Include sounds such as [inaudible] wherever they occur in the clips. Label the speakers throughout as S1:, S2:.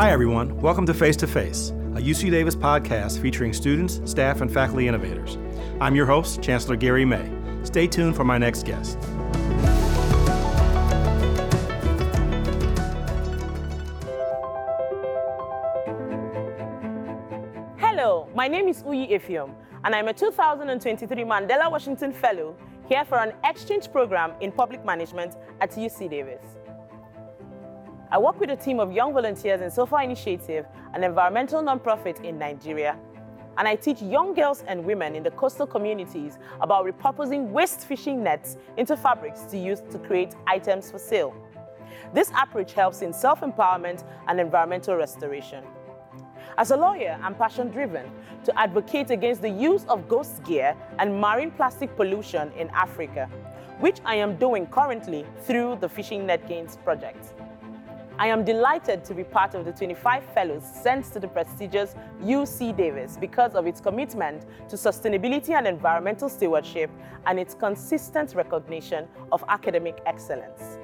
S1: Hi, everyone. Welcome to Face to Face, a UC Davis podcast featuring students, staff, and faculty innovators. I'm your host, Chancellor Gary May. Stay tuned for my next guest.
S2: Hello, my name is Uyi Effiom, and I'm a 2023 Mandela Washington Fellow here for an exchange program in public management at UC Davis. I work with a team of young volunteers in SOFA Initiative, an environmental nonprofit in Nigeria. And I teach young girls and women in the coastal communities about repurposing waste fishing nets into fabrics to use to create items for sale. This approach helps in self empowerment and environmental restoration. As a lawyer, I'm passion driven to advocate against the use of ghost gear and marine plastic pollution in Africa, which I am doing currently through the Fishing Net Gains project. I am delighted to be part of the 25 fellows sent to the prestigious UC Davis because of its commitment to sustainability and environmental stewardship and its consistent recognition of academic excellence.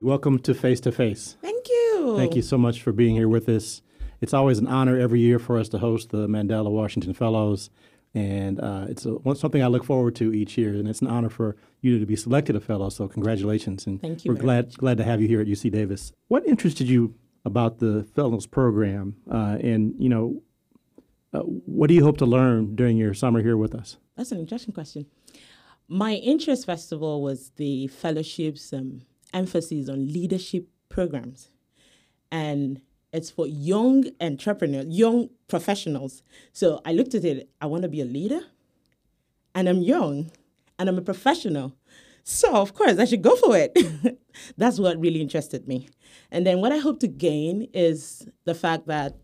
S1: Welcome to Face to Face.
S2: Thank you.
S1: Thank you so much for being here with us. It's always an honor every year for us to host the Mandela Washington Fellows, and uh, it's a, something I look forward to each year. And it's an honor for you to be selected a fellow. So congratulations, and
S2: Thank you
S1: we're glad
S2: much.
S1: glad to have you here at UC Davis. What interested you about the Fellows program, uh, and you know, uh, what do you hope to learn during your summer here with us?
S3: That's an interesting question. My interest, first of all, was the fellowship's um, emphasis on leadership programs. And it's for young entrepreneurs, young professionals. So I looked at it, I want to be a leader, and I'm young, and I'm a professional. So, of course, I should go for it. [laughs] That's what really interested me. And then what I hope to gain is the fact that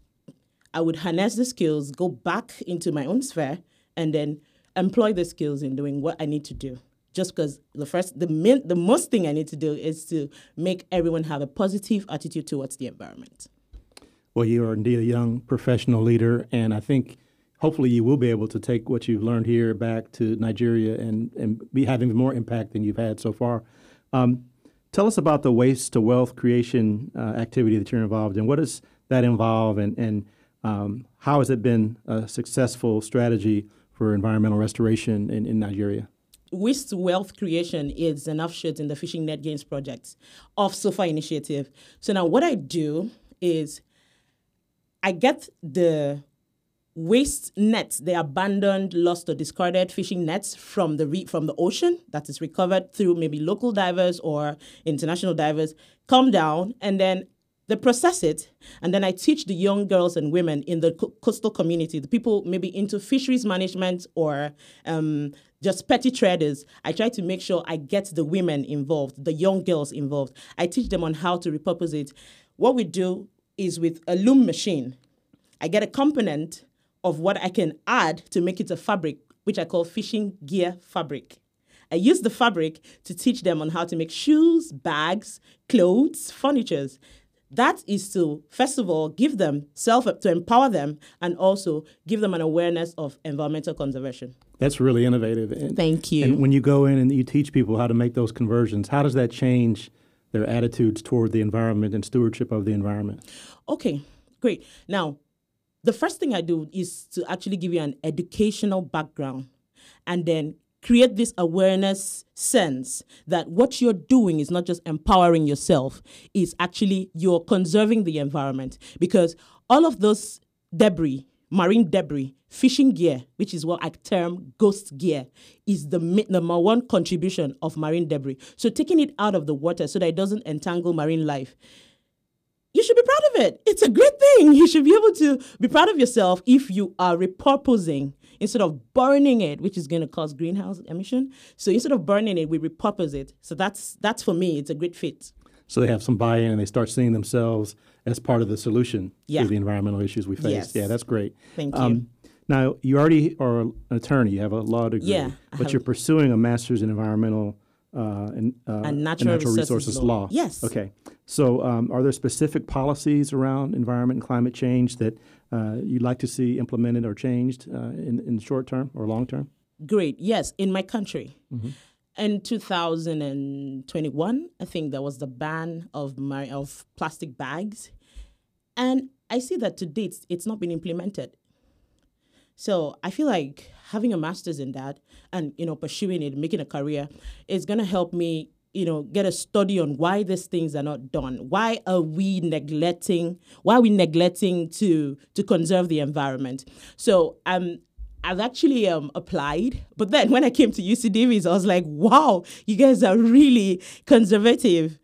S3: I would harness the skills, go back into my own sphere, and then employ the skills in doing what I need to do. Just because the first, the min, the most thing I need to do is to make everyone have a positive attitude towards the environment.
S1: Well, you are indeed a young professional leader, and I think hopefully you will be able to take what you've learned here back to Nigeria and, and be having more impact than you've had so far. Um, tell us about the waste to wealth creation uh, activity that you're involved in. What does that involve, and, and um, how has it been a successful strategy for environmental restoration in, in Nigeria?
S3: Waste to Wealth Creation is an offshoot in the Fishing Net Gains project of SOFA Initiative. So now what I do is I get the waste nets, the abandoned, lost or discarded fishing nets from the re- from the ocean that is recovered through maybe local divers or international divers, come down and then they process it. And then i teach the young girls and women in the co- coastal community the people maybe into fisheries management or um, just petty traders. I try to make sure i get the women involved the young girls involved. I teach them on how to repurpose it. What we do is with a loom machine i get a component of what i can add to make it a fabric which i call fishing gear fabric I use the fabric to teach them on how to make shoes, bags, clothes, furnitures that is to first of all give them self to empower them and also give them an awareness of environmental conservation
S1: That's really innovative. And,
S3: Thank you.
S1: And when you go in and you teach people how to make those conversions, how does that change their attitudes toward the environment and stewardship of the environment?
S3: okay great now the first thing i do is to actually give you an educational background and then create this awareness sense that what you're doing is not just empowering yourself is actually you're conserving the environment because all of those debris marine debris fishing gear which is what i term ghost gear is the number one contribution of marine debris so taking it out of the water so that it doesn't entangle marine life you should be proud of it. It's a great thing. You should be able to be proud of yourself if you are repurposing instead of burning it, which is going to cause greenhouse emission. So instead of burning it, we repurpose it. So that's that's for me. It's a great fit.
S1: So they have some buy-in and they start seeing themselves as part of the solution
S3: Yeah.
S1: to the environmental issues we face.
S3: Yes.
S1: Yeah, that's great.
S3: Thank you.
S1: now you already are an attorney. You have a law degree,
S3: Yeah,
S1: but you're pursuing a master's in environmental uh, and, uh,
S3: And natural resources law. Yes.
S1: Okay. So, um, are there specific policies around environment and climate change that uh, you'd like to see implemented or changed uh, in in the short term or long term?
S3: Great. Yes, in my country. In 2021, I think there was the ban of my of plastic bags, and I see that to date it's not been implemented. So I feel like having a master's in that and you know pursuing it, making a career, is gonna help me you know get a study on why these things are not done. Why are we neglecting? Why are we neglecting to to conserve the environment? So um I've actually um, applied, but then when I came to UC Davis, I was like, wow, you guys are really conservative.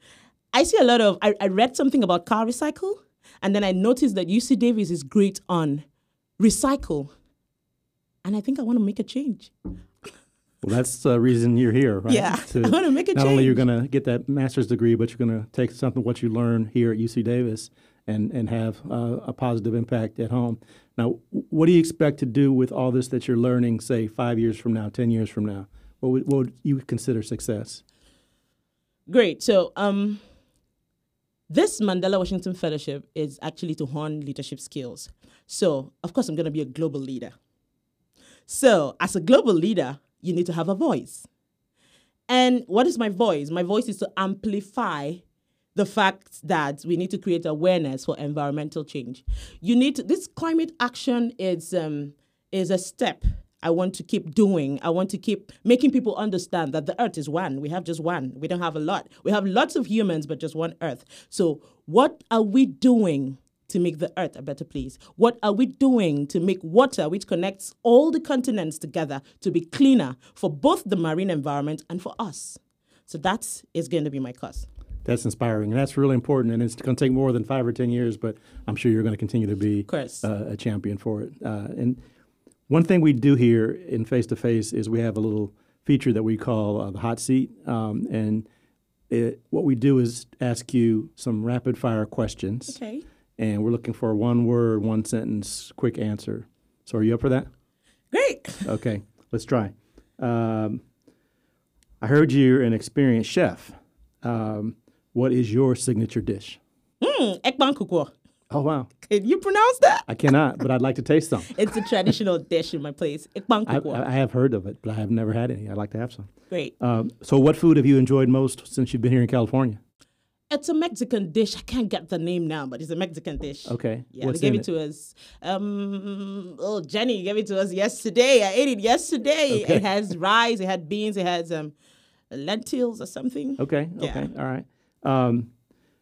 S3: I see a lot of, I, I read something about car recycle, and then I noticed that UC Davis is great on recycle. And I think I want to make a change.
S1: Well, that's the reason you're here, right?
S3: Yeah, [laughs] I wanna make a
S1: Not only you're going to get that master's degree, but you're going to take something what you learn here at UC Davis and and have uh, a positive impact at home. Now, what do you expect to do with all this that you're learning, say five years from now, ten years from now? What would, what would you consider success?
S3: Great. So, um, this Mandela Washington Fellowship is actually to hone leadership skills. So, of course, I'm going to be a global leader. So, as a global leader, you need to have a voice. And what is my voice? My voice is to amplify the fact that we need to create awareness for environmental change. You need to, this climate action is um, is a step I want to keep doing. I want to keep making people understand that the earth is one. We have just one. We don't have a lot. We have lots of humans, but just one earth. So, what are we doing to make the earth a better place? What are we doing to make water, which connects all the continents together, to be cleaner for both the marine environment and for us? So, that is going to be my cause.
S1: That's inspiring, and that's really important. And it's going to take more than five or ten years, but I'm sure you're going to continue to be uh, a champion for it. Uh, and one thing we do here in face to face is we have a little feature that we call uh, the hot seat, um, and it, what we do is ask you some rapid fire questions,
S3: Okay.
S1: and we're looking for one word, one sentence, quick answer. So, are you up for that?
S3: Great. [laughs]
S1: Okay, let's try. Um, I heard you're an experienced chef. Um, what is your signature dish?
S3: Mm, Ekpang Nkukwo.
S1: Oh wow,
S3: Can you pronounce that?
S1: I cannot, but I'd like to taste some. [laughs]
S3: It's a traditional dish in my place. Ekpang
S1: I. I have heard of it, but I have never had any. I'd like to have some.
S3: Great.
S1: Um, so, what food have you enjoyed most since you've been here in California?
S3: It's a Mexican dish. I can't get the name now, but it's a Mexican dish.
S1: Okay,
S3: Yeah,
S1: what's
S3: they gave
S1: in
S3: it to us. Um, oh, Jenny gave it to us yesterday. I ate it yesterday.
S1: Okay.
S3: It has rice, it had beans, it has um, lentils or something.
S1: Okay,
S3: Yeah.
S1: okay, all right. Um,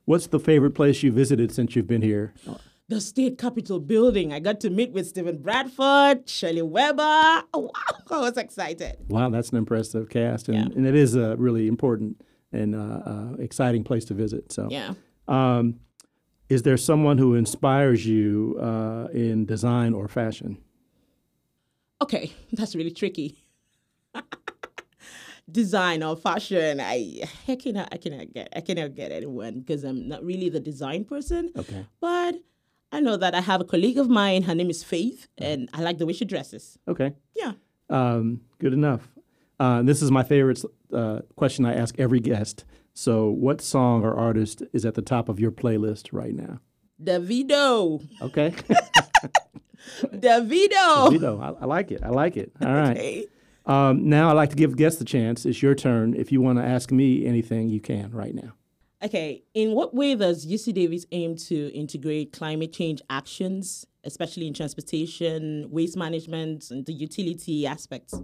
S1: what's the favorite place you visited since you've been here?
S3: The state capitol building. I got to meet with Steven Bradford, Shirley Weber. Oh, [laughs] wow, I was excited.
S1: Wow, that's an impressive cast, and,
S3: Yeah.
S1: and it is a really important and uh, uh, exciting place to visit. So,
S3: Yeah.
S1: Um, is there someone who inspires you uh, in design or fashion?
S3: Okay, [laughs] that's really tricky. Design or fashion, I I cannot I cannot get I cannot get anyone because I'm not really the design person.
S1: Okay.
S3: But I know that I have a colleague of mine. Her name is Faith, and I like the way she dresses.
S1: Okay.
S3: Yeah.
S1: Um, good enough. Uh, this is my favorite uh, question I ask every guest. So, what song or artist is at the top of your playlist right now?
S3: Davido.
S1: Okay. [laughs]
S3: Davido.
S1: Vito, I, I like it. I like it. All right.
S3: Okay.
S1: Um, now, I'd like to give guests a chance. It's your turn. If you want to ask me anything, you can right now.
S3: Okay. In what way does UC Davis aim to integrate climate change actions, especially in transportation, waste management, and the utility aspects?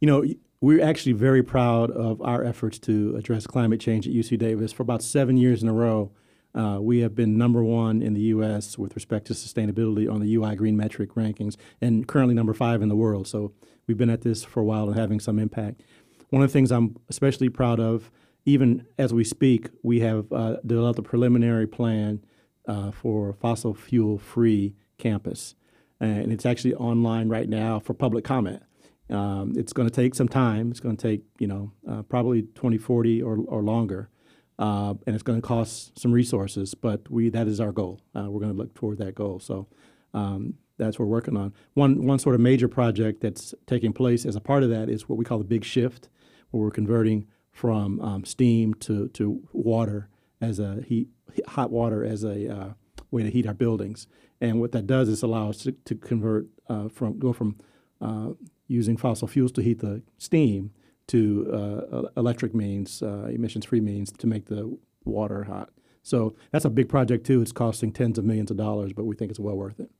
S1: You know, we're actually very proud of our efforts to address climate change at UC Davis. For about seven years in a row, uh, we have been number one in the U.S. with respect to sustainability on the UI Green Metric rankings, and currently number five in the world. So we've been at this for a while and having some impact. One of the things I'm especially proud of, even as we speak, we have uh, developed a preliminary plan uh, for fossil fuel free campus. And it's actually online right now for public comment. Um, it's going to take some time. It's going to take, you know, uh, probably 2040 or, or longer. Uh, and it's going to cost some resources, but we that is our goal. Uh, we're going to look toward that goal. So um, that's what we're working on. One one sort of major project that's taking place as a part of that is what we call the big shift, where we're converting from um, steam to, to water as a heat hot water as a uh, way to heat our buildings. And what that does is allow us to, to convert uh, from go from uh, using fossil fuels to heat the steam to uh, electric means, uh, emissions-free means to make the water hot. So that's a big project too. It's costing tens of millions of dollars, but we think it's well worth it.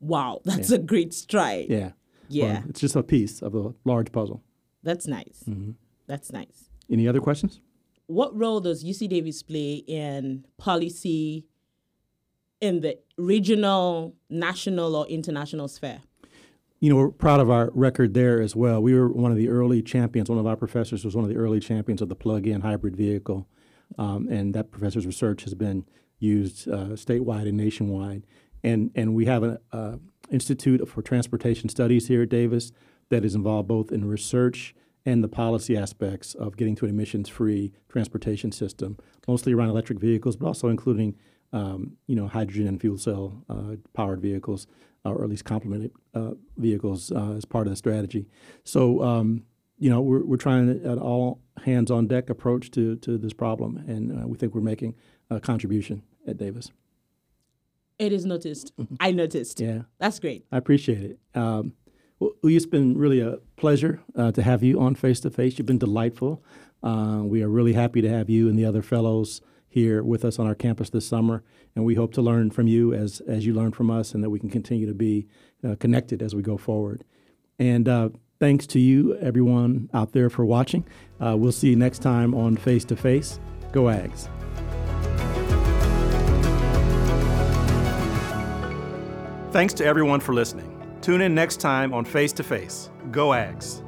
S3: Wow, [laughs] that's a great stride.
S1: Yeah.
S3: Yeah.
S1: Well, it's just a piece of a large puzzle.
S3: That's nice. That's nice.
S1: Any other questions?
S3: What role does UC Davis play in policy in the regional, national, or international sphere?
S1: You know, we're proud of our record there as well. We were one of the early champions. One of our professors was one of the early champions of the plug-in hybrid vehicle, um, and that professor's research has been used uh, statewide and nationwide. And and we have an uh, institute for transportation studies here at Davis that is involved both in research and the policy aspects of getting to an emissions-free transportation system, mostly around electric vehicles, but also including um, you know hydrogen and fuel cell uh, powered vehicles, uh, or at least complemented uh, vehicles uh, as part of the strategy. So um, you know we're we're trying an all hands on deck approach to to this problem, and uh, we think we're making a contribution at Davis.
S3: It is noticed. I noticed.
S1: Yeah.
S3: That's great.
S1: I appreciate it. Um, well, it's been really a pleasure uh, to have you on Face to Face. You've been delightful. Uh, we are really happy to have you and the other fellows here with us on our campus this summer, and we hope to learn from you as as you learn from us, and that we can continue to be uh, connected as we go forward. And uh, thanks to you, everyone out there, for watching. Uh, we'll see you next time on Face to Face. Go Ags. Thanks to everyone for listening. Tune in next time on Face to Face. Go Ags.